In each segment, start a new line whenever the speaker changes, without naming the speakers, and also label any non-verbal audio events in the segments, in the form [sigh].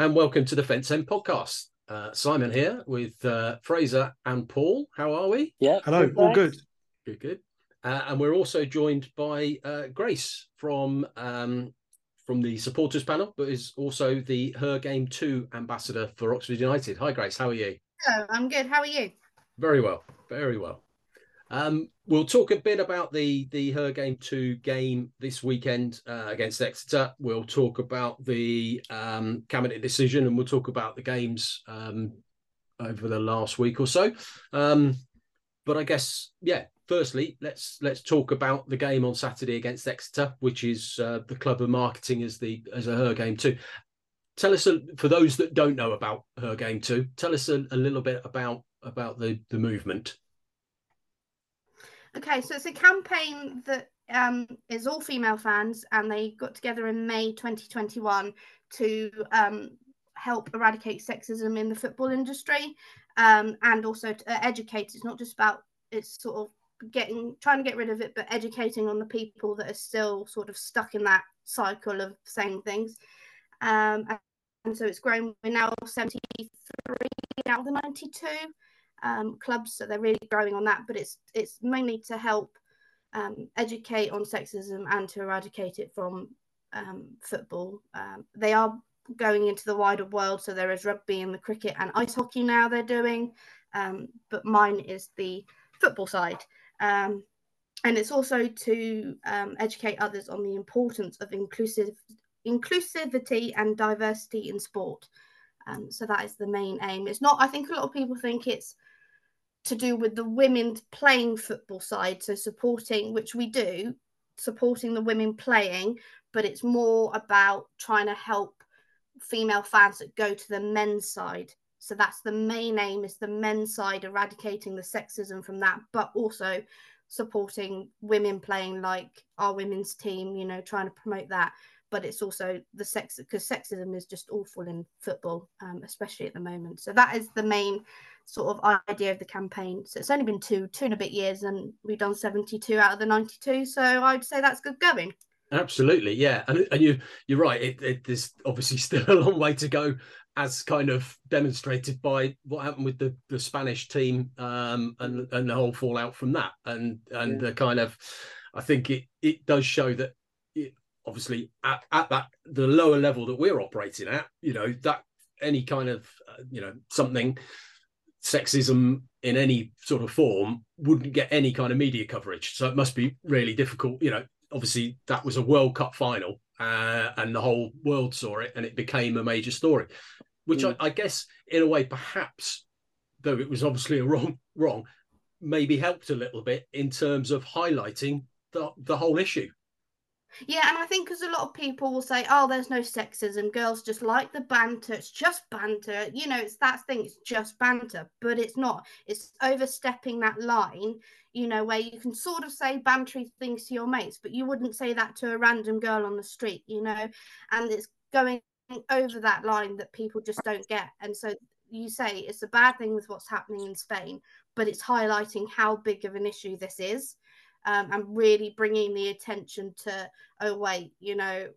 and welcome to the Fence End podcast. Uh, Simon here with uh, Fraser and Paul. How are we?
Yeah.
Hello.
good,
All good.
Good, good. Uh, and we're also joined by uh, Grace from um, from the supporters panel, but is also the Her Game Too ambassador for Oxford United. Hi, Grace. How are you?
Hello, I'm good. How are you?
Very well, very well. Um, we'll talk a bit about the the Her Game Too game this weekend uh, against Exeter. We'll talk about the um, cabinet decision, and we'll talk about the games um, over the last week or so. Um, but I guess, yeah. Firstly, let's let's talk about the game on Saturday against Exeter, which is uh, the club of marketing as the as a Her Game Too. Tell us, a, for those that don't know about Her Game Too, tell us a, a little bit about about the the movement.
Okay, so it's a campaign that um, is all female fans, and they got together in May 2021 to um, help eradicate sexism in the football industry um, and also to uh, educate. It's not just about it's sort of getting trying to get rid of it, but educating on the people that are still sort of stuck in that cycle of saying things. Um, and, and so it's grown. We're now 73 out of the 92 um, clubs, so they're really growing on that. But it's it's mainly to help um, educate on sexism and to eradicate it from um, football. Um, they are going into the wider world, so there is rugby and the cricket and ice hockey now they're doing, um, but mine is the football side. And it's also to educate others on the importance of inclusive inclusivity and diversity in sport. Um, so that is the main aim. It's not. I think a lot of people think it's to do with the women playing football side, so supporting, which we do, supporting the women playing, but it's more about trying to help female fans that go to the men's side. So that's the main aim is the men's side, eradicating the sexism from that, but also supporting women playing like our women's team, you know, trying to promote that. But it's also the sex because sexism is just awful in football, um, especially at the moment. So that is the main sort of idea of the campaign. So it's only been two, two and a bit years, and we've done 72 out of the 92. So I'd say that's good going.
Absolutely, yeah, and and you you're right. It, it there's obviously [laughs] still a long way to go, as kind of demonstrated by what happened with the the Spanish team um, and and the whole fallout from that, and and
Yeah.
the kind of, I think it it does show that it, obviously at, at that the lower level that we're operating at, you know that any kind of uh, you know something sexism in any sort of form wouldn't get any kind of media coverage. So it must be really difficult. You know, obviously that was a World Cup final, uh, and the whole world saw it, and it became a major story. Which
Mm.
I, I guess, in a way, perhaps, though it was obviously a [laughs] wrong, wrong, maybe helped a little bit in terms of highlighting the the whole issue.
Yeah, and I think because a lot of people will say, "Oh, there's no sexism. Girls just like the banter. It's just banter." You know, it's that thing. It's just banter, but it's not. It's overstepping that line. You know, where you can sort of say bantery things to your mates, but you wouldn't say that to a random girl on the street. You know, and it's going over that line that people just don't get. And so you say it's a bad thing with what's happening in Spain, but it's highlighting how big of an issue this is um, and really bringing the attention to oh wait you know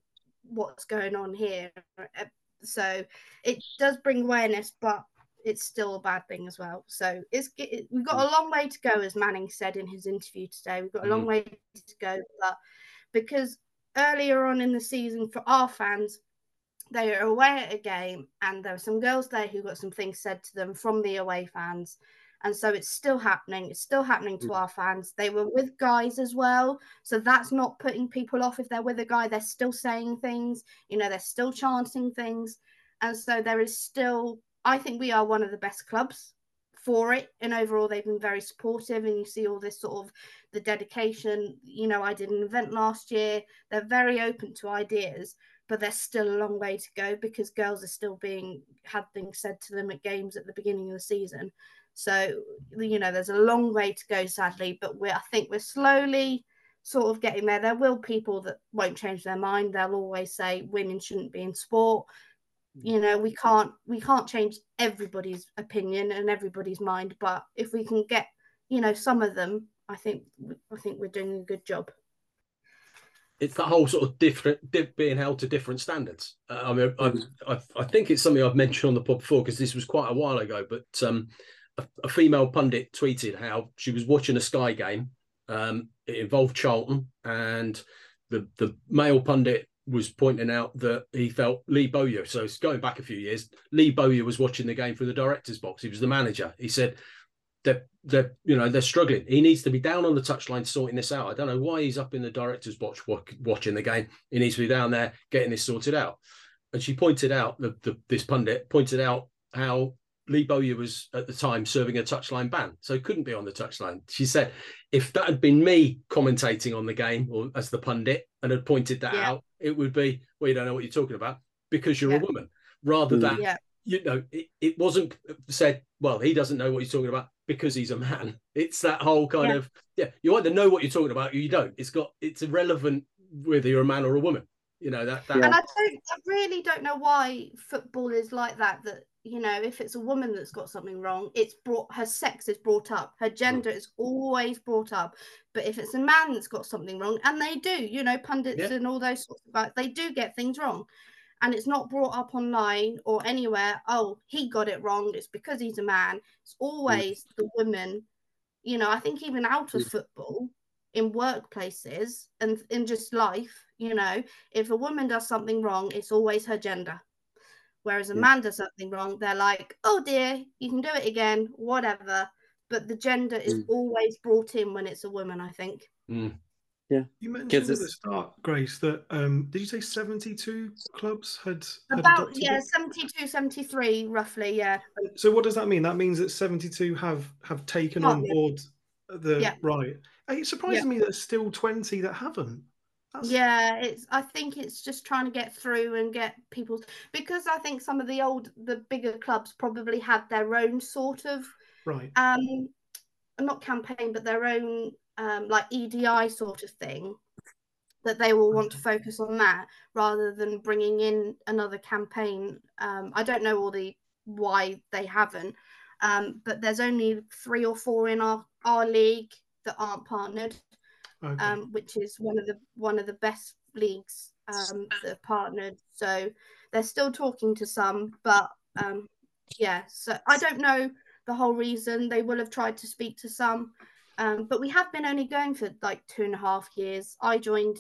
what's going on here? Uh, so it does bring awareness but it's still a bad thing as well. So it's it, we've got a long way to go as manning said in his interview today. We've got a long
Mhm.
way to go but because earlier on in the season for our fans they were away at a game and there were some girls there who got some things said to them from the away fans and so it's still happening it's still happening to
Mm.
our fans. They were with guys as well. So that's not putting people off. If they're with a guy they're still saying things you know they're still chanting things. And so there is still i think we are one of the best clubs for it. And overall they've been very supportive. And you see all this sort of the dedication you know i did an event last year. They're very open to ideas but there's still a long way to go because girls are still being had things said to them at games at the beginning of the season so you know there's a long way to go sadly but we're i think we're slowly sort of getting there there will people that won't change their mind they'll always say women shouldn't be in sport you know we can't we can't change everybody's opinion and everybody's mind but if we can get you know some of them i think i think we're doing a good job
it's that whole sort of different being held to different standards. Uh, I mean, I, I, I, think it's something I've mentioned on the pod before because this was quite a while ago. But um, a, a, female pundit tweeted how she was watching a Sky game. Um, it involved Charlton, and the the male pundit was pointing out that he felt Lee Bowyer. So it's going back a few years. Lee Bowyer was watching the game through the director's box. He was the manager. He said they're they're you know they're struggling. He needs to be down on the touchline sorting this out. I don't know why he's up in the director's box watching the game. He needs to be down there getting this sorted out. And she pointed out the, the this pundit pointed out how Lee Bowyer was at the time serving a touchline ban, so couldn't be on the touchline. She said, if that had been me commentating on the game or as the pundit and had pointed that yeah. out, it would be, well, you don't know what you're talking about because you're yeah. a woman, rather hmm. than yeah. you know, it, it wasn't said, well, he doesn't know what he's talking about because he's a man. [laughs] It's that whole kind of yeah, you either know what you're talking about or you don't. It's got it's irrelevant whether you're a man or a woman. You know that. that...
And I don't, I really don't know why football is like that. That you know, if it's a woman that's got something wrong, it's brought her sex is brought up, her gender mm. is always brought up. But if it's a man that's got something wrong, and they do, you know, pundits yeah. and all those sorts of guys, they do get things wrong. And it's not brought up online or anywhere. Oh, he got it wrong. It's because he's a man. It's mm. always mm. the woman. You know, I think even out of mm. football, in workplaces and in just life, you know, if a woman does something wrong, it's always her gender. Whereas a man does something wrong, they're like, oh dear, you can do it again, whatever. But the gender is mm. always brought in when it's a woman, I think.
Mm.
Yeah.
You mentioned at the start, Grace, that um, did you say 72 clubs had,
had about yeah, it? 72, 73 roughly, yeah.
So what does that mean? That means that 72 have have taken on board the yeah. right. It surprises yeah. me that there's still 20 that haven't.
That's... Yeah, it's. I think it's just trying to get through and get people because I think some of the old, the bigger clubs probably had their own sort of
right.
Um, not campaign, but their own um like EDI sort of thing that they will want to focus on that rather than bringing in another campaign. Um, I don't know all the why they haven't, um, but there's only three or four in our our league that aren't partnered okay. um, which is one of the one of the best leagues um, that have partnered. So they're still talking to some, but um, yeah. So I don't know the whole reason. They will have tried to speak to some, um, but we have been only going for like two and a half years. I joined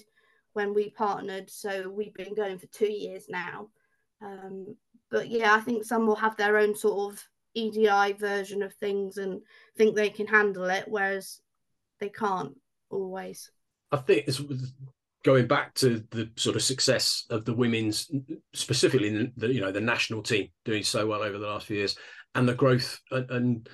when we partnered, so we've been going for two years now. Um, but yeah, I think some will have their own sort of EDI version of things and think they can handle it, whereas they can't always.
I think it's going back to the sort of success of the women's, specifically the you know the national team doing so well over the last few years, and the growth and and,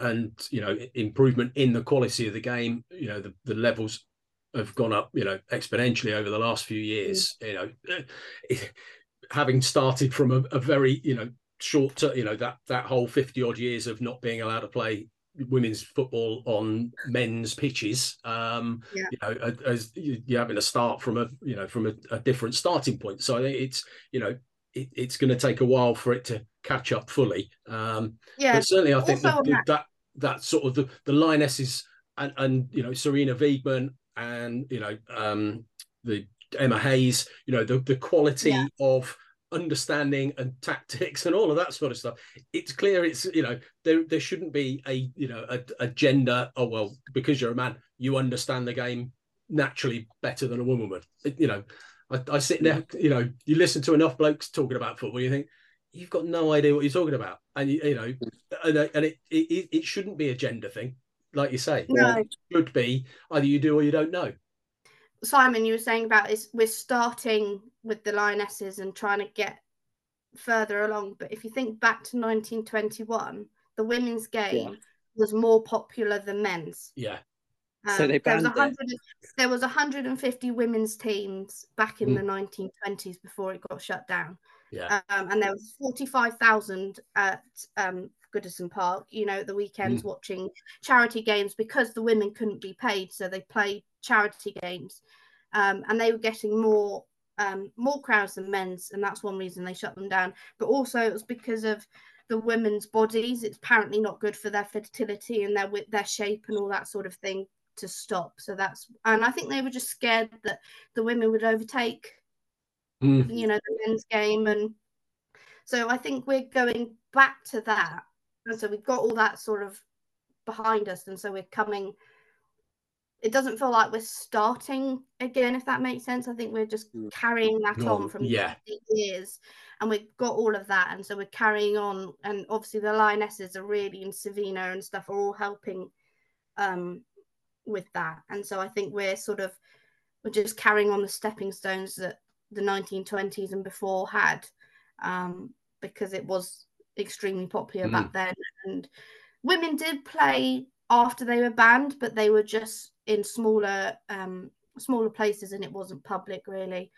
and you know improvement in the quality of the game. You know the the levels have gone up you know exponentially over the last few years. Mm. You know, [laughs] having started from a, a very you know short you know that that whole 50 odd years of not being allowed to play women's football on men's pitches um yeah. you know as you're having to start from a you know from a, a different starting point so i think it's you know it, it's going to take a while for it to catch up fully um yeah but certainly i think that, that, that that sort of the the lionesses and and you know Sarina Wiegman and you know um the emma hayes you know the the quality yeah. of understanding and [laughs] tactics and all of that sort of stuff. It's clear it's you know there there shouldn't be a you know a, a gender oh well because you're a man you understand the game naturally better than a woman would. You know I, I sit there you know you listen to enough blokes talking about football you think you've got no idea what you're talking about. And you, you know and, uh, and it, it it shouldn't be a gender thing like you say. No. it should be either you do or you don't know.
Simon, you were saying about is we're starting with the lionesses and trying to get further along. But if you think back to 1921, the women's game yeah. was more popular than men's.
Yeah.
Um, so they there was, 100,
there was 150 women's teams back in mm. the 1920s before it got shut down.
Yeah.
Um, and there was 45,000 at um, Goodison Park, you know, the weekends mm. watching charity games because the women couldn't be paid. So they played charity games. Um, and they were getting more um, more crowds than men's, and that's one reason they shut them down. But also it was because of the women's bodies. It's apparently not good for their fertility and their their shape and all that sort of thing. to stop. So that's and I think they were just scared that the women would overtake, mm. you know, the men's game, and so I think we're going back to that, and so we've got all that sort of behind us, and so we're coming. It doesn't feel like we're starting again, if that makes sense. I think we're just mm. carrying that on from
yeah.
years, and we've got all of that, and so we're carrying on. And obviously, the lionesses are really in Sarina and stuff are all helping um, with that. And so I think we're sort of we're just carrying on the stepping stones that the 1920s and before had, um, because it was extremely popular mm. back then. And women did play after they were banned, but they were just in smaller um, smaller places, and it wasn't public really.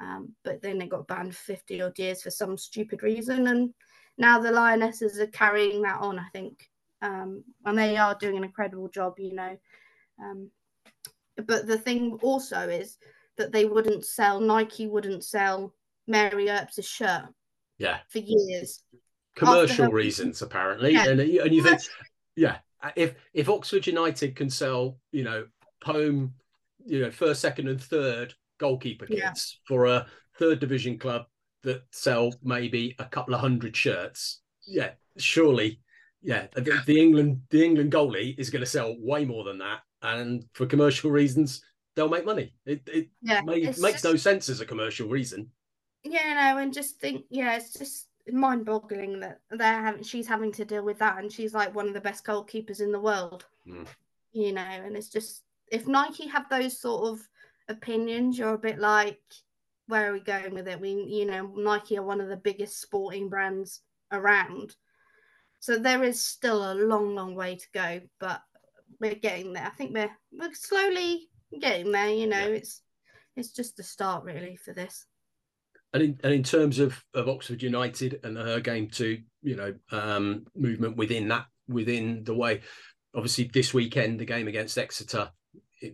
Um, but then they got banned 50 odd years for some stupid reason, and now the lionesses are carrying that on. I think, um, and they are doing an incredible job. You know, um, but the thing also is that they wouldn't sell Nike wouldn't sell Mary Earps' shirt.
Yeah.
For years.
Commercial reasons, apparently, yeah. and and you think, yeah, Uh, if if Oxford United can sell, you know, home, you know, first, second, and third goalkeeper kits yeah. for a third division club that sell maybe a couple of hundred shirts, yeah, surely, yeah, the, the England the England goalie is going to sell way more than that and for commercial reasons, they'll make money. It, it yeah, makes just, no sense as a commercial reason.
Yeah, no, and just think, yeah, it's just mind-boggling that they're having, she's having to deal with that, and she's like one of the best goalkeepers in the world. Mm. You know, and it's just if Nike have those sort of opinions, you're a bit like, where are we going with it? We, you know, Nike are one of the biggest sporting brands around. So there is still a long, long way to go, but we're getting there. I think we're we're slowly getting there. You know, yeah. it's it's just the start really for this.
And in, and in terms of, of Oxford United and her game too you know um, movement within that within the way, obviously this weekend the game against Exeter,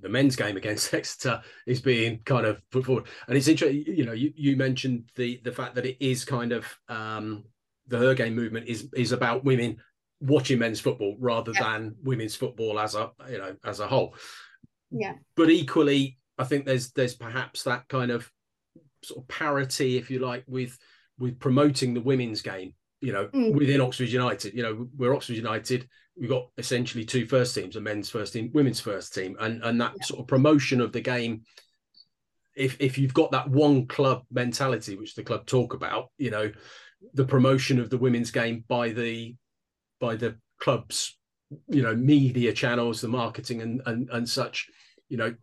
the men's game against [laughs] Exeter is being kind of put forward, and it's interesting. You know, you, you mentioned the the fact that it is kind of um, the her game movement is is about women watching men's football rather yeah. than women's football as a you know as a whole.
Yeah.
But equally, I think there's there's perhaps that kind of sort of parity, if you like, with with promoting the women's game. You know, mm. within Oxford United, you know, we're Oxford United. We've got essentially two first teams: a men's first team, women's first team, and and that yeah. sort of promotion of the game. If if you've got that one club mentality, which the club talk about, you know, the promotion of the women's game by the by the club's you know media channels the marketing and and, and such you know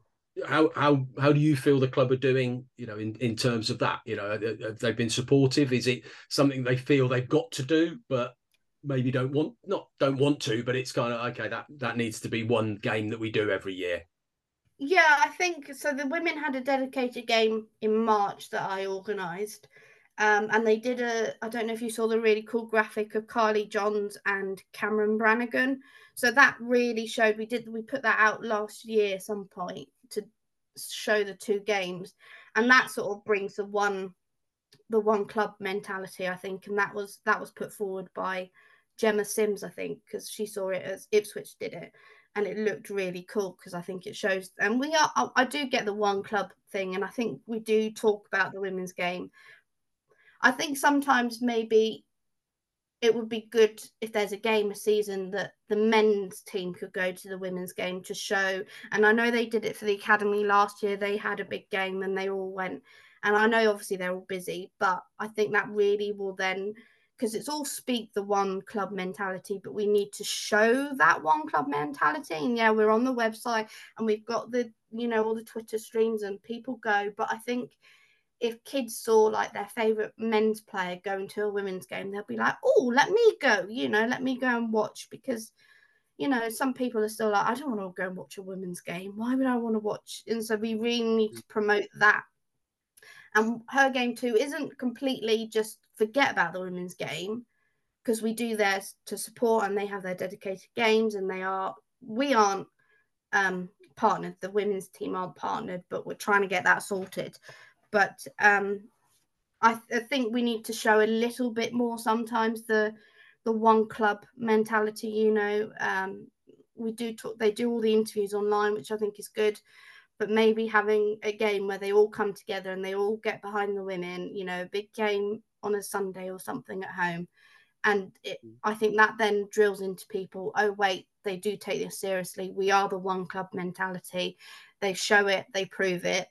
how how how do you feel the club are doing you know in in terms of that? You know they've they been supportive? Is it something they feel they've got to do but maybe don't want not don't want to but it's kind of okay that that needs to be one game that we do every year?
Yeah i think so the women had a dedicated game in march that i organized um, and they did a, I don't know if you saw the really cool graphic of Carly Johns and Cameron Brannagan. So that really showed, we did, we put that out last year some point show the two games. And that sort of brings the one, the one club mentality, I think. And that was, that was put forward by Gemma Sims, I think, because she saw it as Ipswich did it. And it looked really cool because I think it shows, and we are, I do get the one club thing. And I think we do talk about the women's game I think sometimes maybe it would be good if there's a game a season that the men's team could go to the women's game to show. And I know they did it for the academy last year. They had a big game and they all went. And I know obviously they're all busy, but I think that really will then because it's all speak the one club mentality, but we need to show that one club mentality. And yeah, we're on the website and we've got the, you know, all the Twitter streams and people go. But I think if kids saw like their favorite men's player going to a women's game, they'll be like, "Oh, let me go," you know, let me go and watch because, you know, some people are still like, "I don't want to go and watch a women's game. Why would I want to watch?" And so we really need to promote that. And her game too isn't completely just forget about the women's game because we do theirs to support and they have their dedicated games and they are we aren't um partnered the women's team aren't partnered but we're trying to get that sorted but um, I, th- I, think we need to show a little bit more sometimes the the one club mentality. You know, um, we do talk. They do all the interviews online, which I think is good. But maybe having a game where they all come together and they all get behind the women, you know, a big game on a Sunday or something at home, and it. I think that then drills into people. Oh wait, they do take this seriously. We are the one club mentality. They show it, they prove it,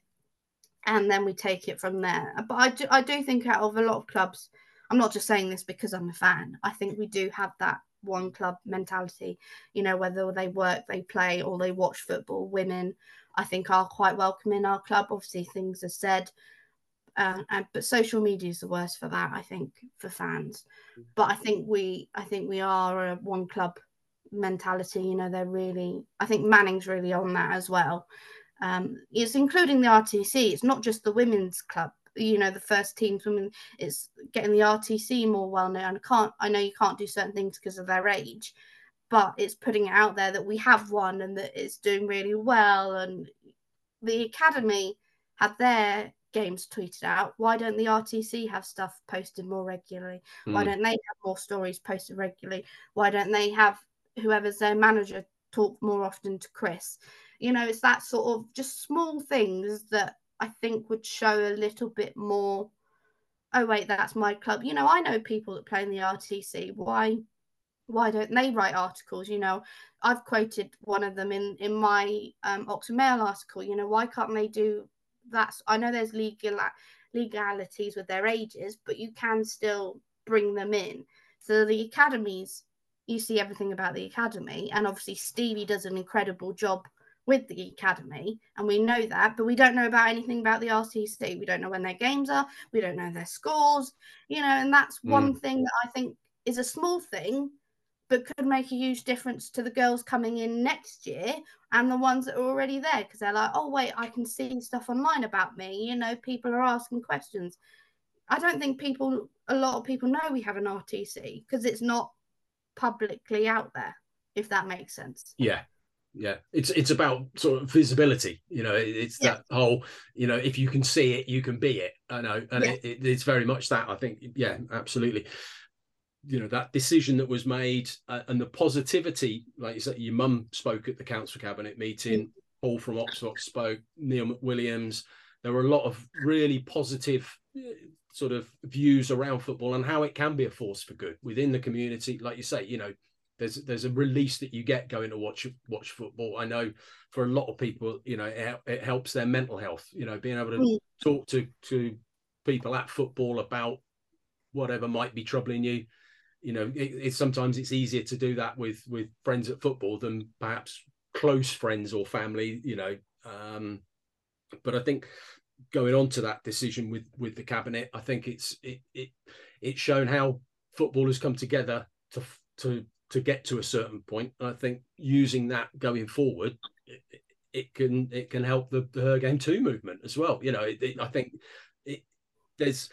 and then we take it from there. But I do, I do think out of a lot of clubs, I'm not just saying this because I'm a fan. I think we do have that one club mentality. You know, whether they work, they play, or they watch football. Women, I think, are quite welcome in our club. Obviously, things are said, uh, and but social media is the worst for that. I think for fans. But I think we, I think we are a one club mentality. You know, they're really. I think Manning's really on that as well. Um, it's including the RTC. It's not just the women's club you know the first teams women it's getting the RTC more well known. I can't I know you can't do certain things because of their age, but it's putting it out there that we have one and that it's doing really well. And the academy have their games tweeted out. Why don't the RTC have stuff posted more regularly? Mm. Why hmm. don't they have more stories posted regularly? Why don't they have whoever's their manager talk more often to Chris? You know, it's that sort of just small things that I think would show a little bit more. Oh wait, that's my club. You know, I know people that play in the RTC. Why, why don't they write articles? You know, I've quoted one of them in in my um, Oxford Mail article. You know, why can't they do that? I know there's legal legalities with their ages, but you can still bring them in. So the academies, you see everything about the academy, and obviously Stevie does an incredible job with the academy, and we know that, but we don't know about anything about the RTC. We don't know when their games are, we don't know their scores, you know, and that's mm. one thing that I think is a small thing, but could make a huge difference to the girls coming in next year and the ones that are already there because they're like, oh, wait, I can see stuff online about me. You know, people are asking questions. I don't think people, a lot of people know we have an RTC because it's not publicly out there, if that makes sense.
Yeah, yeah it's it's about sort of visibility you know it's yeah. that whole you know if you can see it you can be it i know and yeah. it, it, it's very much that i think yeah absolutely you know that decision that was made uh, and the positivity like you said your mum spoke at the council cabinet meeting mm. paul from oxford spoke neil mcwilliams there were a lot of really positive uh, sort of views around football and how it can be a force for good within the community like you say you know there's there's a release that you get going to watch watch football. I know for a lot of people, you know, it, it helps their mental health. You know, being able to mm. talk to to people at football about whatever might be troubling you. You know, it, it's sometimes it's easier to do that with with friends at football than perhaps close friends or family. You know, um, but I think going on to that decision with with the cabinet, I think it's it it it's shown how football has come together to to to get to a certain point. I think using that going forward, it, it can it can help the, the her game too movement as well. You know, it, it, I think there's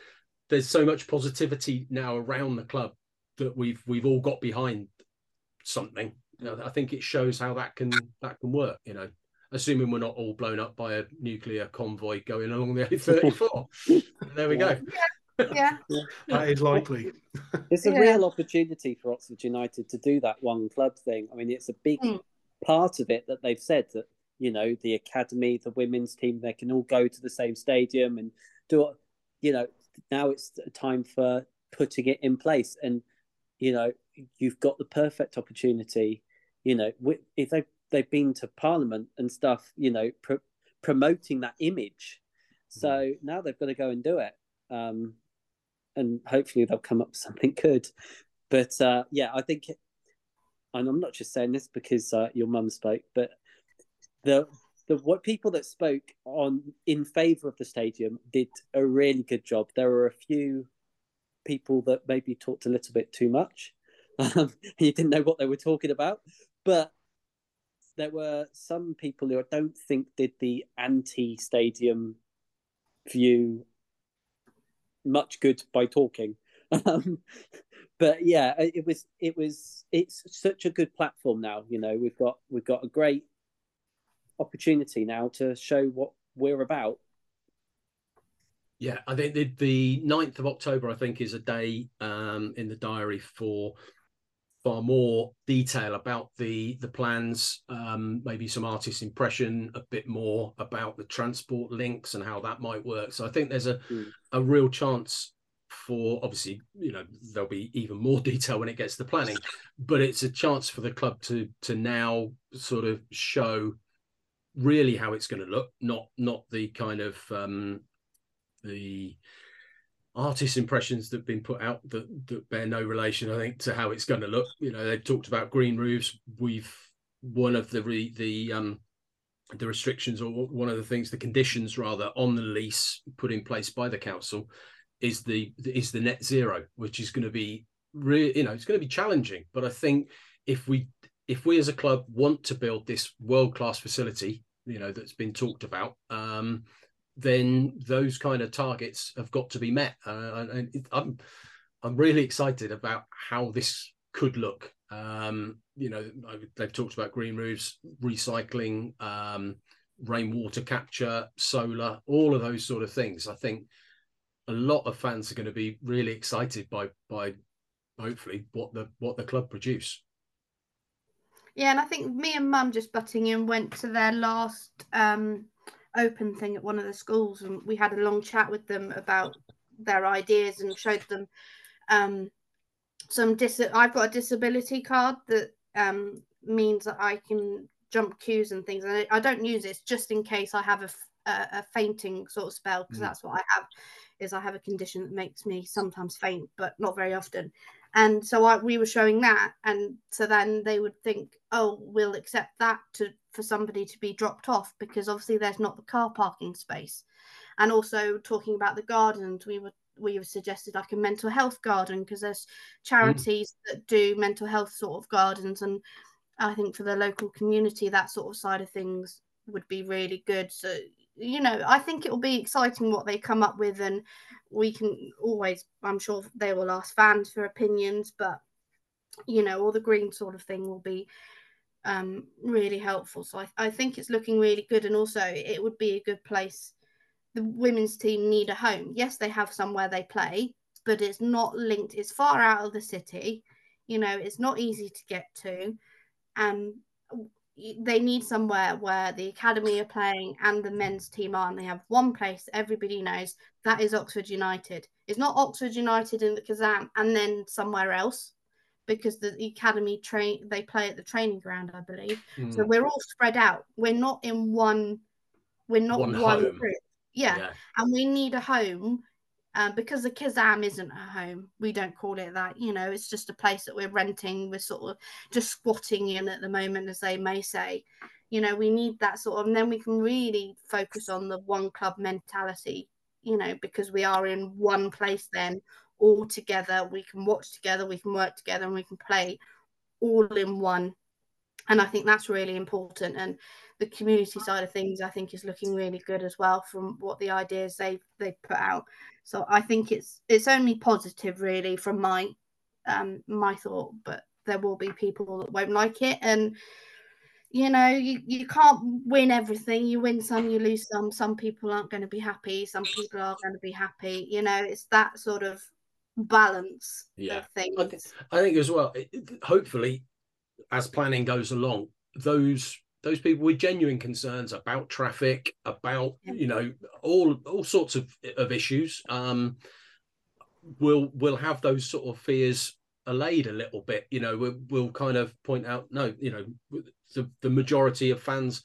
there's so much positivity now around the club that we've we've all got behind something. You know, I think it shows how that can that can work. You know, assuming we're not all blown up by a nuclear convoy going along the A34. [laughs] there we go.
Yeah [laughs] yeah.
that is likely. [laughs]
it's a yeah. real opportunity for Oxford United to do that one club thing. I mean, it's a big mm. part of it that they've said that you know the academy, the women's team, they can all go to the same stadium and do it. You know, now it's time for putting it in place, and you know, you've got the perfect opportunity. You know, if they they've been to Parliament and stuff, you know, pr- promoting that image. So hmm. now they've got to go and do it. Um, and hopefully they'll come up with something [laughs] good. But uh, yeah, I think, and I'm not just saying this because uh, your mum spoke, but the the what people that spoke on in favour of the stadium did a really good job. There were a few people that maybe talked a little bit too much. [laughs] Um, you didn't know what they were talking about, but there were some people who I don't think did the anti-stadium view much good by talking. [laughs] Um, but yeah, it was it was it's such a good platform now. You know, we've got we've got a great opportunity now to show what we're about.
Yeah, I think the, the 9th of October, I think, is a day um, in the diary for far more detail about the the plans, um, maybe some artist impression, a bit more about the transport links and how that might work. So I think there's a mm. a real chance for obviously you know there'll be even more [laughs] detail when it gets to planning, but it's a chance for the club to to now sort of show really how it's going to look, not not the kind of um, the artist impressions that have been put out that, that bear no relation, I think, to how it's going to look. You know, they've talked about green roofs. We've one of the the um the restrictions or one of the things, the conditions rather on the lease put in place by the council is the is the net zero, which is going to be really, you know, it's going to be challenging. But I think if we if we as a club want to build this world class facility, you know, that's been talked about, um, then those kind of targets have got to be met. Uh, and I'm I'm really excited about how this could look. Um, you know, they've talked about green roofs, recycling, um, rainwater capture, solar, all of those sort of things. I think a lot of fans are going to be really excited by by hopefully what the what the club produce.
Yeah, and I think me and Mum just butting in went to their last um, open thing at one of the schools, and we had a long chat with them about their ideas and showed them um, some dis. I've got a disability card that um, means that I can jump queues and things, and I don't use it just in case I have a, a, a fainting sort of spell because mm. that's what I have. Is I have a condition that makes me sometimes faint, but not very often and so I, we were showing that and so then they would think oh we'll accept that to for somebody to be dropped off because obviously there's not the car parking space. And also talking about the gardens we were we have suggested like a mental health garden because there's charities mm. that do mental health sort of gardens. And i think for the local community that sort of side of things would be really good. So you know i think it will be exciting what they come up with and we can always i'm sure they will ask fans for opinions but you know all the green sort of thing will be um, really helpful. So I, I think it's looking really good and also it would be a good place. The women's team need a home. Yes they have somewhere they play but it's not linked it's far out of the city. You know it's not easy to get to. And they need somewhere where the academy are playing and the men's team are, and they have one place everybody knows. That is Oxford United. It's not Oxford United in the Kassam and then somewhere else because the academy train they play at the training ground, I believe. Mm. So hmm. we're all spread out. We're not in one. We're not one, one group. Yeah. yeah, and we need a home um, because the Kassam isn't a home. We don't call it that. You know, it's just a place that we're renting. We're sort of just squatting in at the moment, as they may say. You know, we need that sort of, and then we can really focus on the one club mentality. You know, because we are in one place then all together. We can watch together, we can work together, and we can play all in one. And I think that's really important. And the community side of things, I think, is looking really good as well from what the ideas they they put out. So I think it's it's only positive really from my um my thought, but there will be people that won't like it and you know you, you can't win everything you win some you lose some some people aren't going to be happy some people are going to be happy you know it's that sort of balance yeah things. I,
think, I think as well hopefully as planning goes along those those people with genuine concerns about traffic, about you know all all sorts of of issues, um, will will have those sort of fears allayed a little bit. You know, we'll, we'll kind of point out, no, you know, the the majority of fans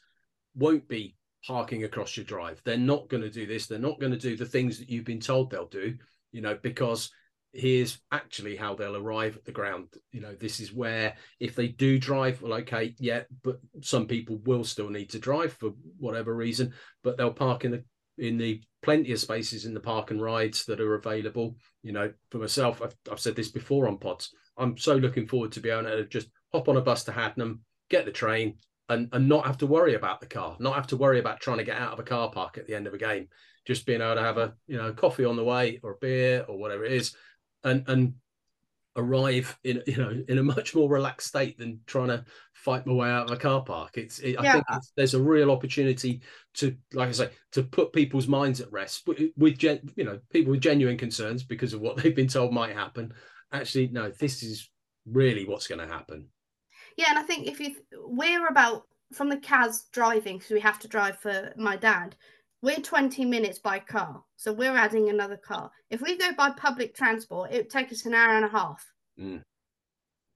won't be parking across your drive. They're not going to do this. They're not going to do the things that you've been told they'll do. You know, because here's actually how they'll arrive at the ground. You know, this is where if they do drive, well, okay, yeah, but some people will still need to drive for whatever reason, but they'll park in the in the plenty of spaces in the park and rides that are available. You know, for myself, I've, I've said this before on pods. I'm so looking forward to be able to just hop on a bus to Haddenham, get the train, and and not have to worry about the car, not have to worry about trying to get out of a car park at the end of a game. Just being able to have a you know coffee on the way or a beer or whatever it is, and and arrive in you know in a much more relaxed state than trying to fight my way out of a car park it's it, yeah. i think there's a real opportunity to like i say to put people's minds at rest with gen, you know people with genuine concerns because of what they've been told might happen actually no this is really what's going to happen.
Yeah, and I think if you we're about from the CAS driving because we have to drive for my dad. We're 20 minutes by car, so we're adding another car. If we go by public transport, it would take us an hour and a half. Mm.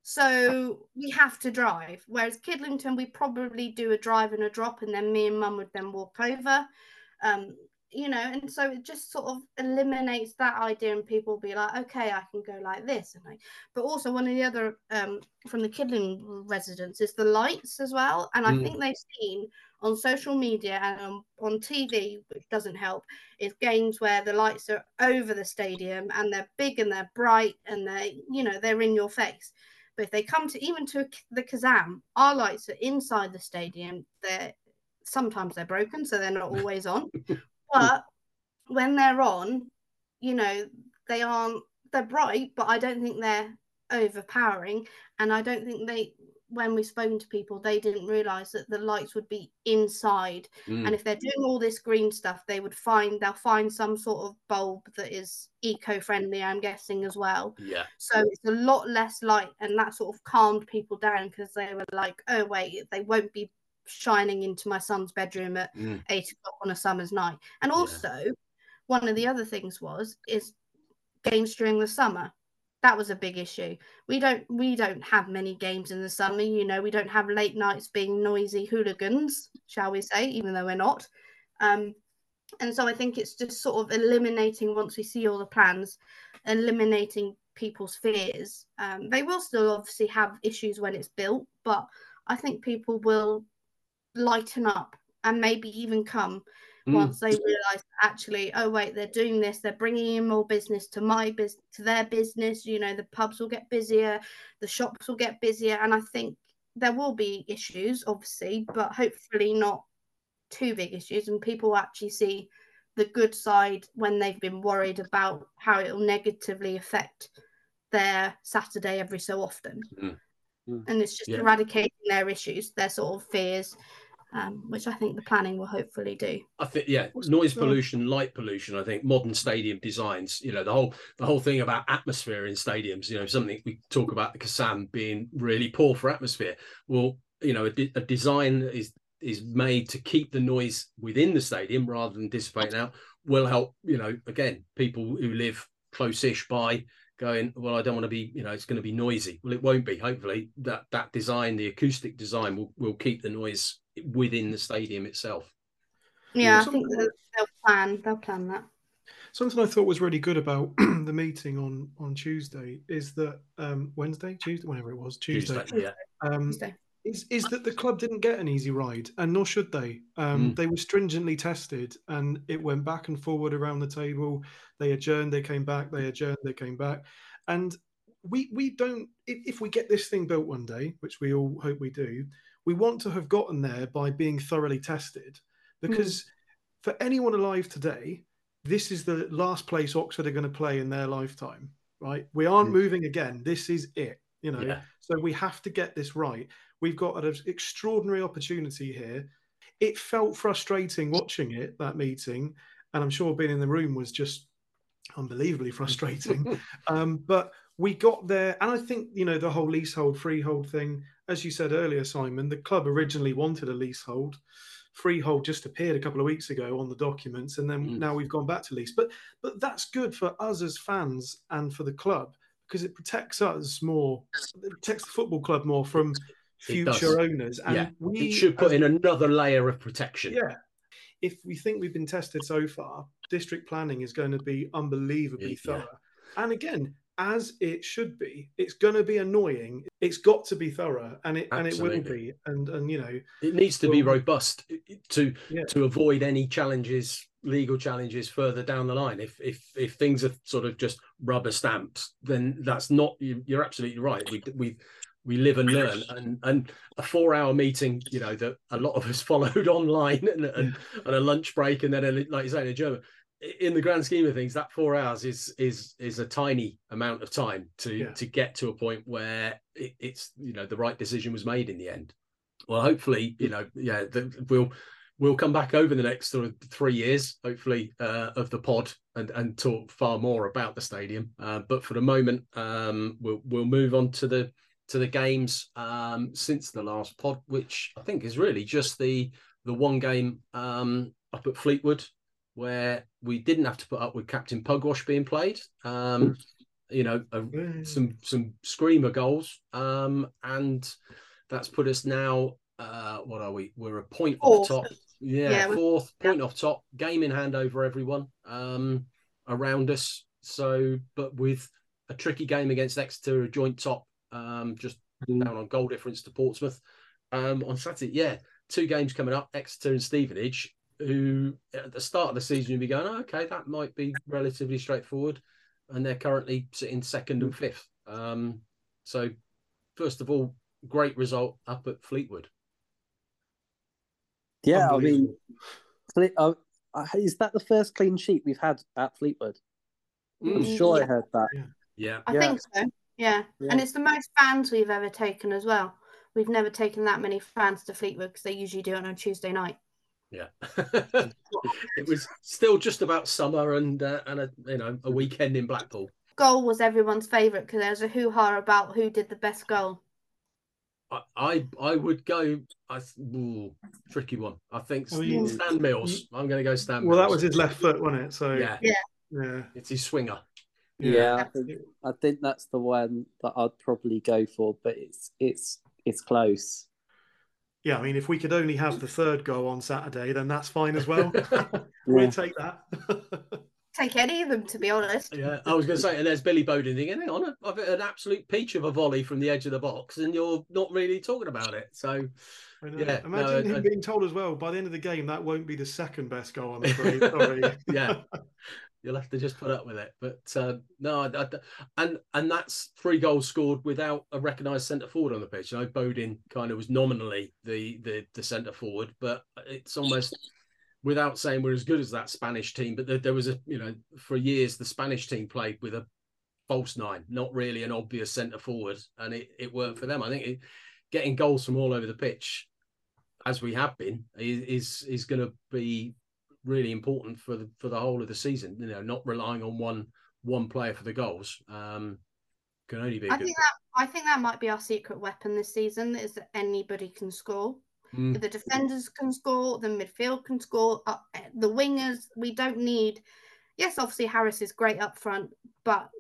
So we have to drive. Whereas Kidlington, we probably do a drive and a drop, and then me and mum would then walk over. Um, you know, and so it just sort of eliminates that idea, and people be like, okay, I can go like this, and like. But also, one of the other um, from the Kidling residents is the lights as well, and I mm. think they've seen on social media and on, on TV, which doesn't help, is games where the lights are over the stadium and they're big and they're bright and they, you know, they're in your face. But if they come to even to the Kassam, our lights are inside the stadium. They're sometimes they're broken, so they're not [laughs] always on. but when they're on, you know, they aren't they're bright, but I don't think they're overpowering. And I don't think they when we've spoken to people, they didn't realize that the lights would be inside. Mm. And if they're doing all this green stuff, they would find they'll find some sort of bulb that is eco-friendly, I'm guessing as well.
Yeah.
So it's a lot less light, and that sort of calmed people down because they were like, "Oh wait, they won't be shining into my son's bedroom at mm. eight o'clock on a summer's night." And also, yeah. one of the other things was is games during the summer that was a big issue. We don't we don't have many games in the summer. You know, we don't have late nights being noisy hooligans, shall we say, even though we're not. Um, and so I think it's just sort of eliminating once we see all the plans, eliminating people's fears. Um, they will still obviously have issues when it's built, but I think people will lighten up and maybe even come mm. once they realize actually oh wait they're doing this they're bringing in more business to my business to their business you know the pubs will get busier the shops will get busier and i think there will be issues obviously but hopefully not too big issues and people actually see the good side when they've been worried about how it will negatively affect their saturday every so often mm. Mm. and it's just yeah. eradicating their issues their sort of fears um, which I think the planning will hopefully do.
I think yeah, noise pollution, light pollution. I think modern stadium designs, you know, the whole the whole thing about atmosphere in stadiums. You know, something we talk about the Kassam being really poor for atmosphere. Well, you know, a, de- a design is is made to keep the noise within the stadium rather than dissipating out. Will help, you know, again, people who live close-ish by going well i don't want to be you know it's going to be noisy well it won't be hopefully that that design the acoustic design will, will keep the noise within the stadium itself.
Yeah, I think they'll plan. They'll plan that.
Something I thought was really good about [clears throat] the meeting on on Tuesday is that um, Wednesday, Tuesday, whenever it was, Tuesday. Tuesday yeah. Um, Tuesday. Is, is that the club didn't get an easy ride, and nor should they. Um, mm. They were stringently tested, and it went back and forward around the table. They adjourned, they came back. They adjourned, they came back, and we we don't. If, if we get this thing built one day, which we all hope we do, we want to have gotten there by being thoroughly tested because mm. for anyone alive today this is the last place oxford are going to play in their lifetime right we aren't mm. moving again this is it you know yeah. so we have to get this right we've got an extraordinary opportunity here it felt frustrating watching it that meeting and i'm sure being in the room was just unbelievably frustrating [laughs] um, but we got there and i think you know the whole leasehold freehold thing as you said earlier, Simon, the club originally wanted a leasehold. Freehold just appeared a couple of weeks ago on the documents, and then mm. now we've gone back to lease. But but that's good for us as fans and for the club because it protects us more, it protects the football club more from future owners.
And yeah. we it should put as, in another layer of protection.
Yeah. If we think we've been tested so far, district planning is going to be unbelievably yeah. thorough. And again, as it should be. It's going to be annoying. It's got to be thorough, and it Absolutely. and it will be. And and you know,
it needs to well, be robust to yeah. to avoid any challenges, legal challenges further down the line. If if if things are sort of just rubber stamps, then that's not. You're absolutely right. We we we live and learn and and a four hour meeting you know that a lot of us [laughs] followed online and, and, and a lunch break and then a, like you say in a german in the grand scheme of things, that four hours is is is a tiny amount of time to yeah. to get to a point where it, it's you know the right decision was made in the end. Well, hopefully, you know, yeah, the, we'll we'll come back over the next sort of three years, hopefully, uh, of the pod and and talk far more about the stadium. Uh, but for the moment, um, we'll we'll move on to the to the games um, since the last pod, which I think is really just the the one game um, up at Fleetwood where we didn't have to put up with Captain Pugwash being played. Um, you know, a, some some screamer goals, um, and that's put us now. Uh, what are we? We're a point fourth. off top. Yeah, yeah fourth point yeah. off top. Game in hand over everyone um, around us. So, but with a tricky game against Exeter, a joint top, um, just mm. down on goal difference to Portsmouth um, on Saturday. Yeah, two games coming up: Exeter and Stevenage. Who at the start of the season you'd be going, oh, okay, that might be relatively straightforward and they're currently sitting second and fifth. Um, so, first of all, great result up at Fleetwood.
Yeah, I mean, uh, is that the first clean sheet we've had at Fleetwood? Mm. I'm sure yeah. I heard that.
Yeah,
I yeah. think so. Yeah. yeah, and it's the most fans we've ever taken as well. We've never taken that many fans to Fleetwood because they usually do it on a Tuesday night.
Yeah, [laughs] it was still just about summer and uh, and a you know a weekend in Blackpool.
Goal was everyone's favourite because there was a hoo ha about who did the best goal.
I I, I would go. I ooh, tricky one. I think oh, you, Stan Mills. I'm going to go Stan.
Well, Mills. that was his left foot, wasn't it? So
yeah,
yeah,
yeah.
It's his swinger.
Yeah, yeah I, think, I think that's the one that I'd probably go for, but it's it's it's close
yeah, I mean, if we could only have the third go on Saturday, then that's fine as well. [laughs] we'll take that. [laughs]
take any of them, to be honest.
Yeah, I was going to say, and there's Billy Bodin thinking, hang on, I've hit an absolute peach of a volley from the edge of the box, and you're not really talking about it. So, yeah.
Imagine no, him I, being told as well by the end of the game that won't be the second best goal. I'm afraid. Sorry. [laughs]
yeah, you'll have to just put up with it. But uh, no, I, I, and and that's three goals scored without a recognised centre forward on the pitch. I know Bodin kind of was nominally the the, the centre forward, but it's almost without saying we're as good as that Spanish team. But there, there, was a you know for years the Spanish team played with a false nine, not really an obvious centre forward, and it, it worked for them. I think it, getting goals from all over the pitch as we have been is, is going to be really important for the for the whole of the season. You know, not relying on one one player for the goals. Um, can only be.
I think that I think that might be our secret weapon this season is that anybody can score. Mm. The defenders can score, the midfield can score, uh, the wingers. We don't need. Yes, obviously Harris is great up front, but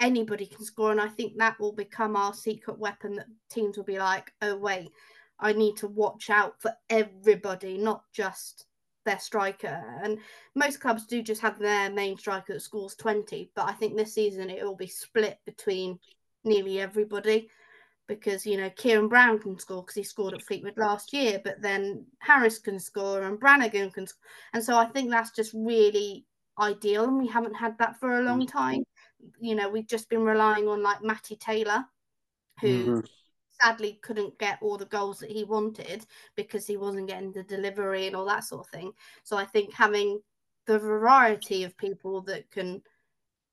anybody can score, and I think that will become our secret weapon. That teams will be like, oh wait, I need to watch out for everybody, not just their striker. And most clubs do just have their main striker that scores 20. But I think this season it will be split between nearly everybody because, you know, Kieran Brown can score because he scored at Fleetwood last year, but then Harris can score and Brannagan can score. And so I think that's just really ideal. And we haven't had that for a long mm. time. You know, we've just been relying on like Matty Taylor, who. Mm-hmm sadly couldn't get all the goals that he wanted because he wasn't getting the delivery and all that sort of thing. So I think having the variety of people that can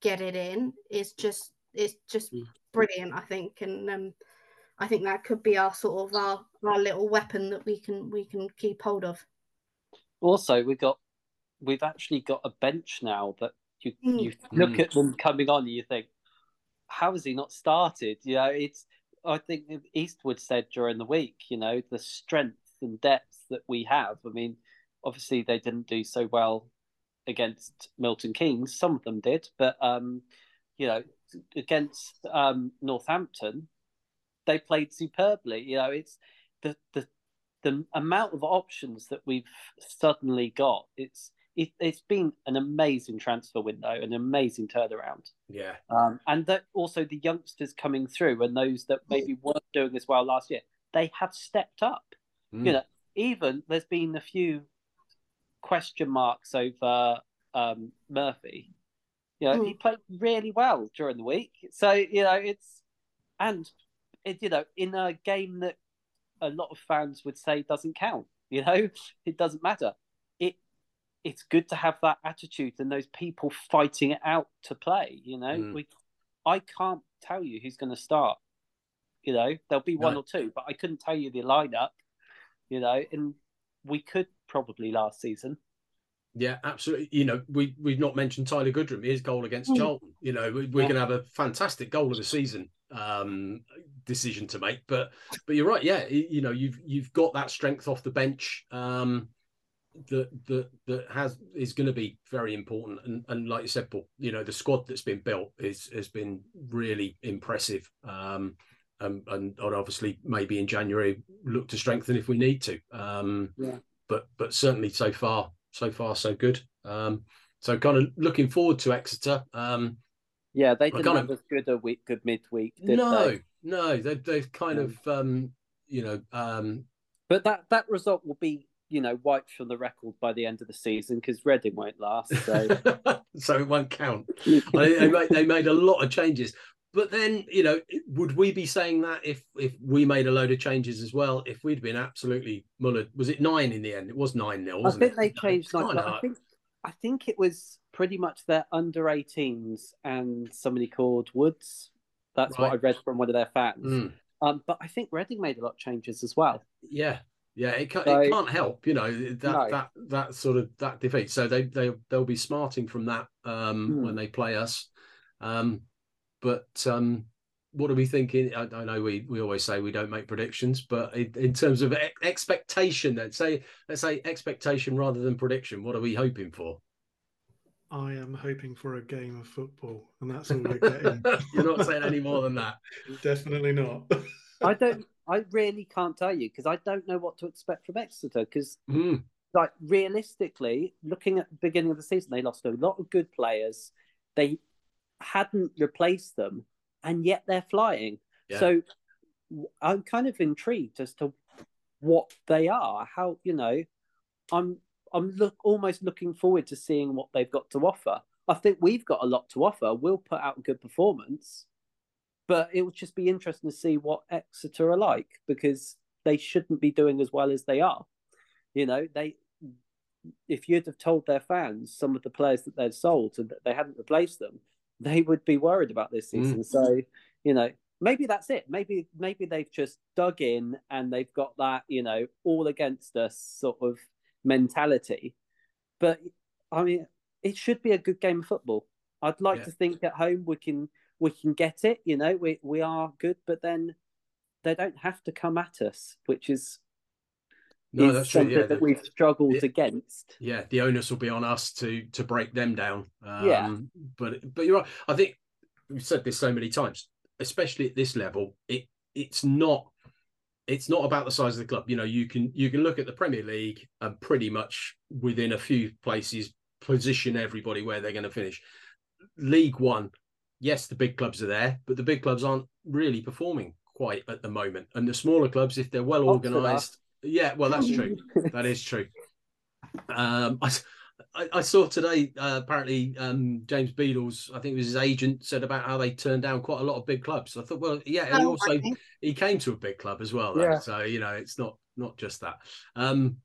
get it in is just it's just mm. brilliant. I think, and um, I think that could be our sort of our, our little weapon that we can we can keep hold of.
Also, we've got we've actually got a bench now that you mm. you look mm. at them coming on and you think, how has he not started? You know, it's I think Eastwood said during the week, you know, the strength and depth that we have. I mean, obviously they didn't do so well against Milton Keynes. Some of them did, but um, you know, against um, Northampton, they played superbly. You know, it's the the the amount of options that we've suddenly got. It's it, has been an amazing transfer window, an amazing turnaround.
Yeah.
Um, and that also the youngsters coming through and those that maybe weren't doing as well last year, they have stepped up. Mm. You know, even there's been a few question marks over um, Murphy. You know, mm. he played really well during the week. So, you know, it's, and, it, you know, in a game that a lot of fans would say doesn't count, you know, [laughs] it doesn't matter it's good to have that attitude and those people fighting it out to play. You know, mm. we, I can't tell you who's going to start. You know, there'll be one no. or two, but I couldn't tell you the lineup. You know, and we could probably last season.
Yeah, absolutely. You know, we we've not mentioned Tyler Goodrham. His goal against mm. Charlton. You know, we, are yeah. going to have a fantastic goal of the season um, decision to make. But but you're right. Yeah, you know, you've you've got that strength off the bench. Um, that that that has is going to be very important. And and like you said, Paul, you know, the squad that's been built is has been really impressive. Um, and, and obviously maybe in January look to strengthen if we need to. Um, yeah. But but certainly so far so far so good. Um, so kind of looking forward to Exeter. Um,
yeah, they didn't have of, as good a week, good midweek.
no,
they?
no, they they've kind of um, you know. Um,
but that that result will be you know wiped from the record by the end of the season because Reading won't last. So [laughs]
so it won't count. [laughs] they, made, they made a lot of changes. But then, you know, would we be saying that if if we made a load of changes as well? If we'd been absolutely mullered, was it nine in the end? It was nine nil.
I think it? they changed. Like, I think I think it was pretty much their under 18s and somebody called Woods. That's right. what I read from one of their fans. Mm. Um, but I think Reading made a lot of changes as well.
Yeah, yeah, it, can't, so, it can't help, you know, that no. that that sort of that defeat. So they they they'll be smarting from that um, mm. when they play us. Um, but um, what are we thinking? I, I, know we, we always say we don't make predictions, but in, in terms of e- expectation, let's say let's say expectation rather than prediction. What are we hoping for?
I am hoping for a game of football, and that's all we're getting. [laughs]
You're not saying any more than that. [laughs]
Definitely not.
I don't. I really can't tell you because I don't know what to expect from Exeter. Because, mm. like realistically, looking at the beginning of the season, they lost a lot of good players. They hadn't replaced them, and yet they're flying. Yeah. So I'm kind of intrigued as to what they are. How you know, I'm I'm look almost looking forward to seeing what they've got to offer. I think we've got a lot to offer. We'll put out a good performance, but it would just be interesting to see what Exeter are like because they shouldn't be doing as well as they are. You know, they if you'd have told their fans some of the players that they'd sold and that they hadn't replaced them, they would be worried about this mm. season. Mm. So, you know, maybe that's it. Maybe maybe they've just dug in and they've got that, you know, all against us sort of mentality. But I mean, it should be a good game of football. I'd like yeah. to think at home we can we can get it. You know, we we are good, but then they don't have to come at us, which is no, that's true. Yeah, that we've struggled the, against.
Yeah, the onus will be on us to to break them down.
Um, yeah,
but but you're right. I think we've said this so many times, especially at this level. It it's not it's not about the size of the club. You know, you can you can look at the Premier League and pretty much within a few places position everybody where they're going to finish. League One, yes, the big clubs are there, but the big clubs aren't really performing quite at the moment. And the smaller clubs, if they're well organised, yeah, well, that's true. [laughs] that is true. Um, I, I, I saw today uh, apparently um, James Beadle's, I think it was his agent, said about how they turned down quite a lot of big clubs. I thought, well, yeah, he oh, also he came to a big club as well. Though, yeah. So you know, it's not not just that. Um,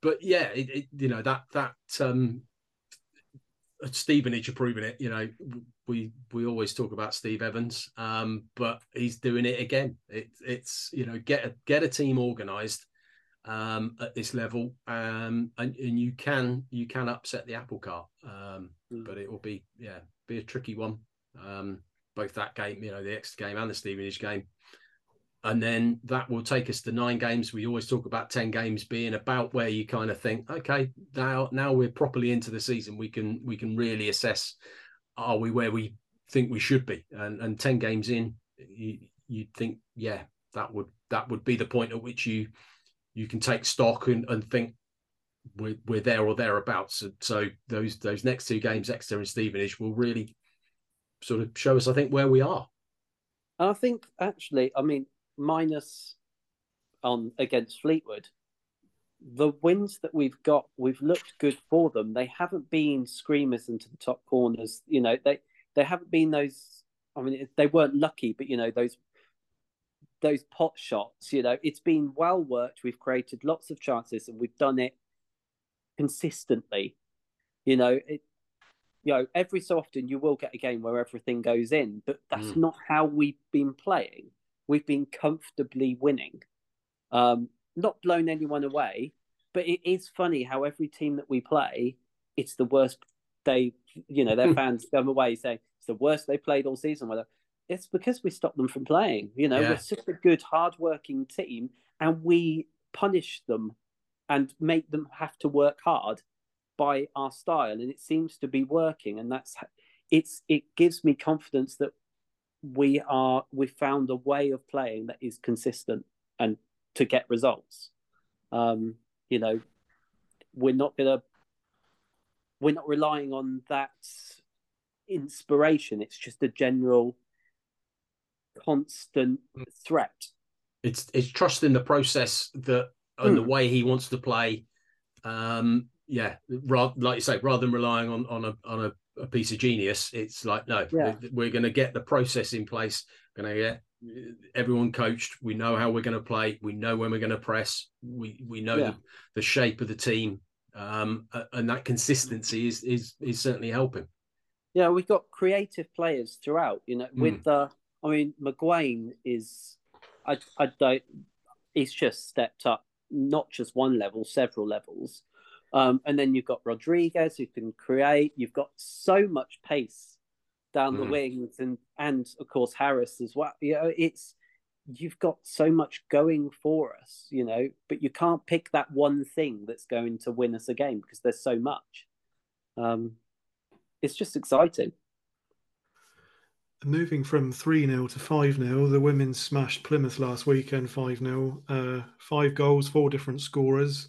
but yeah, it, it, you know that that um, Stevenage are proving it. You know, we we always talk about Steve Evans, um, but he's doing it again. It, it's you know get a, get a team organised um, at this level, um, and, and you can you can upset the apple cart, um, mm. but it will be yeah be a tricky one. Um, both that game, you know, the Exeter game and the Stevenage game, and then that will take us to nine games. We always talk about ten games being about where you kind of think, okay, now now we're properly into the season. We can we can really assess are we where we think we should be, and and ten games in, you you'd think yeah that would that would be the point at which you you can take stock and, and think we're, we're there or thereabouts. So, so those those next two games, Exeter and Stevenage, will really sort of show us, I think, where we are.
I think actually, I mean, minus on against Fleetwood, the wins that we've got, we've looked good for them. They haven't been screamers into the top corners. You know, they they haven't been those. I mean, they weren't lucky, but you know, those those pot shots. You know, it's been well worked. We've created lots of chances, and we've done it consistently. You know, it. You know, every so often you will get a game where everything goes in, but that's mm. not how we've been playing. We've been comfortably winning, um, not blown anyone away, but it is funny how every team that we play, it's the worst. They, you know, their hmm. fans come away saying it's the worst they played all season. Whether it's because we stopped them from playing. You know, yeah. we're such a good, hard-working team, and we punish them and make them have to work hard by our style, and it seems to be working. And that's it's it gives me confidence that we are we found a way of playing that is consistent and to get results. Um, you know, we're not gonna we're not relying on that inspiration. It's just a general constant threat.
It's it's trusting the process that and mm. the way he wants to play. Um, yeah, rather, like you say, rather than relying on on a on a, a piece of genius, it's like no, yeah. we're, we're going to get the process in place. Going to get everyone coached. We know how we're going to play. We know when we're going to press. We we know yeah. the, the, shape of the team, um, and that consistency is is is certainly helping.
Yeah, we've got creative players throughout. You know, with mm. the I mean, McGuane is I I don't. He's just stepped up, not just one level, several levels. Um, and then you've got Rodrigues who can create. You've got so much pace down mm. the wings, and and of course Harris as well. You know, it's you've got so much going for us, you know, but you can't pick that one thing that's going to win us a game because there's so much. Um, it's just exciting.
Moving from 3 0 to 5 0, the women smashed Plymouth last weekend 5 0. Uh, five goals, four different scorers.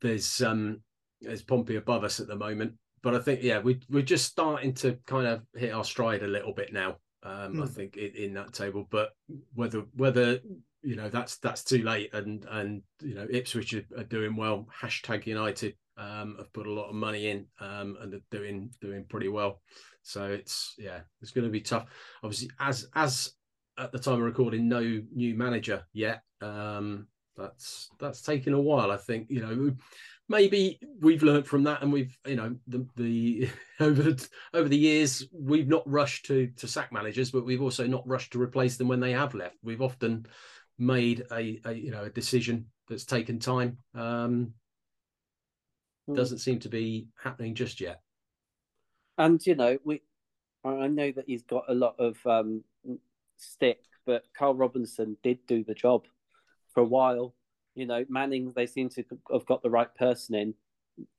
There's um there's Pompey above us at the moment but I think yeah, we we're just starting to kind of hit our stride a little bit now. Um, mm. I hmm. think in, in, that table, but whether whether you know that's that's too late, and and you know Ipswich are, are doing well. Hashtag United um, have put a lot of money in um, and they're doing doing pretty well. So it's yeah, it's going to be tough. Obviously, as as at the time of recording, no new manager yet. Um, that's that's taken a while. I think you know maybe we've learned from that and we've you know the the [laughs] over the, over the years we've not rushed to to sack managers but we've also not rushed to replace them when they have left. We've often made a, a you know a decision that's taken time. Um hmm. doesn't seem to be happening just yet.
And you know we i know that he's got a lot of um stick but karl robinson did do the job for a while you know, Manning, they seem to have got the right person in.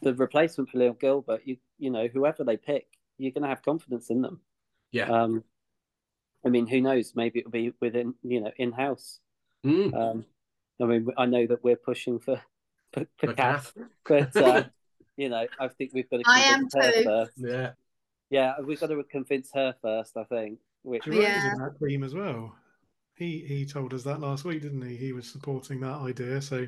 The replacement for Leo Gilbert, you you know, whoever they pick, you're going to have confidence in them.
Yeah.
Um, I mean, who knows? Maybe it'll be within, you know, in house.
Mm.
Um, I mean, I know that we're pushing for for, for Kath, but uh, [laughs] you know, I think we've got to.
I am too.
First. Yeah.
Yeah, we've got to convince her first. I think. Which
yeah. in that team as well. He he told us that last week, didn't he? He was supporting that idea. So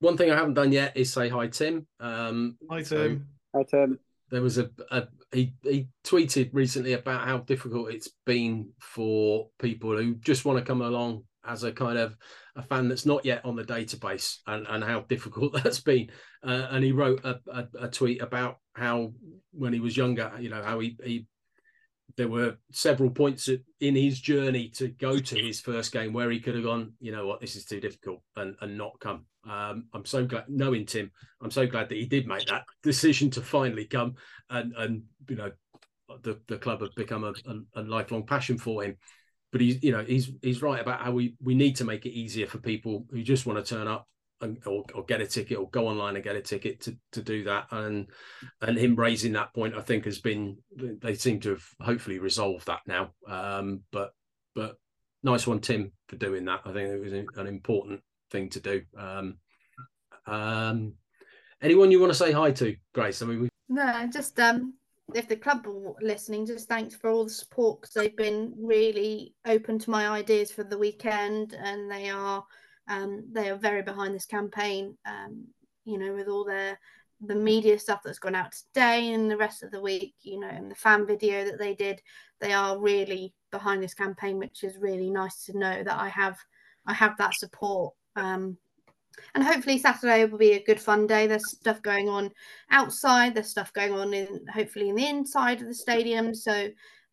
one thing I haven't done yet is say hi, Tim. Um,
hi, Tim.
So hi, Tim.
There was a, a he he tweeted recently about how difficult it's been for people who just want to come along as a kind of a fan that's not yet on the database and, and how difficult [laughs] that's been. Uh, and he wrote a, a, a, tweet about how when he was younger, you know, how he, he there were several points in his journey to go to his first game where he could have gone, you know what, this is too difficult and, and not come. Um, I'm so glad, knowing Tim, I'm so glad that he did make that decision to finally come and, and you know, the, the club have become a, a, a lifelong passion for him. But he's, you know, he's he's right about how we we need to make it easier for people who just want to turn up and, or, or, get a ticket or go online and get a ticket to, to do that. And and him raising that point i think has been they seem to have hopefully resolved that now. Um, but but nice one tim for doing that. I think it was an important thing to do. Um, um, anyone you want to say hi to grace? I mean we...
no just um if the club are listening just thanks for all the support because they've been really open to my ideas for the weekend and they are um, they are very behind this campaign. Um, you know, with all their the media stuff that's gone out today and the rest of the week, you know, and the fan video that they did, they are really behind this campaign, which is really nice to know that I have I have that support. Um, and hopefully Saturday will be a good fun day. There's stuff going on outside. There's stuff going on in hopefully in the inside of the stadium. So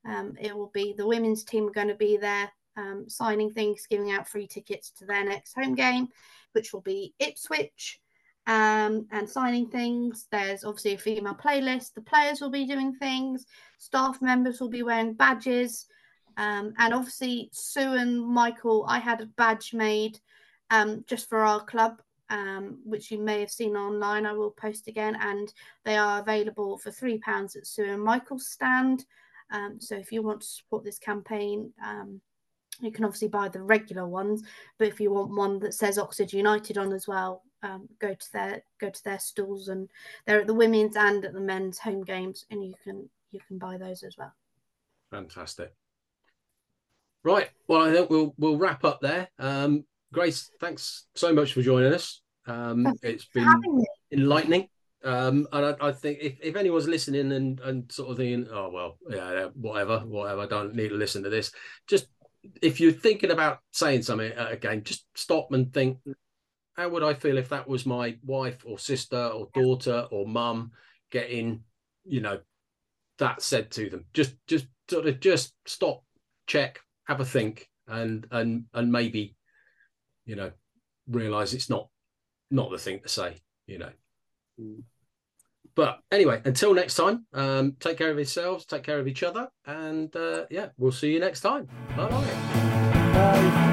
um, it will be the women's team are going to be there um, signing things, giving out free tickets to their next home game, which will be Ipswich, um, and signing things. There's obviously a female playlist. The players will be doing things. Staff members will be wearing badges. Um, and obviously, Sue and Michael, I had a badge made um, just for our club, um, which you may have seen online. I will post again, and they are available for three pounds at Sue and Michael's stand. Um, so if you want to support this campaign, um, you can obviously buy the regular ones, but if you want one that says Oxford United on as well, um, go to their go to their stalls, and they're at the women's and at the men's home games, and you can you can buy those as well.
Fantastic. Right. Well, I think we'll we'll wrap up there. Um, Grace, thanks so much for joining us. Um, it's been enlightening. Um, and I, I, think if, if anyone's listening and, and sort of thinking, oh well, yeah, whatever, whatever, I don't need to listen to this. Just if you're thinking about saying something again, just stop and think, how would I feel if that was my wife or sister or daughter or mum getting, you know, that said to them? Just just sort of just stop, check, have a think, and and and maybe, you know, realize it's not not the thing to say, you know. Mm. But anyway, until next time, um, take care of yourselves, take care of each other, and uh, yeah, we'll see you next time. Bye-bye. Bye.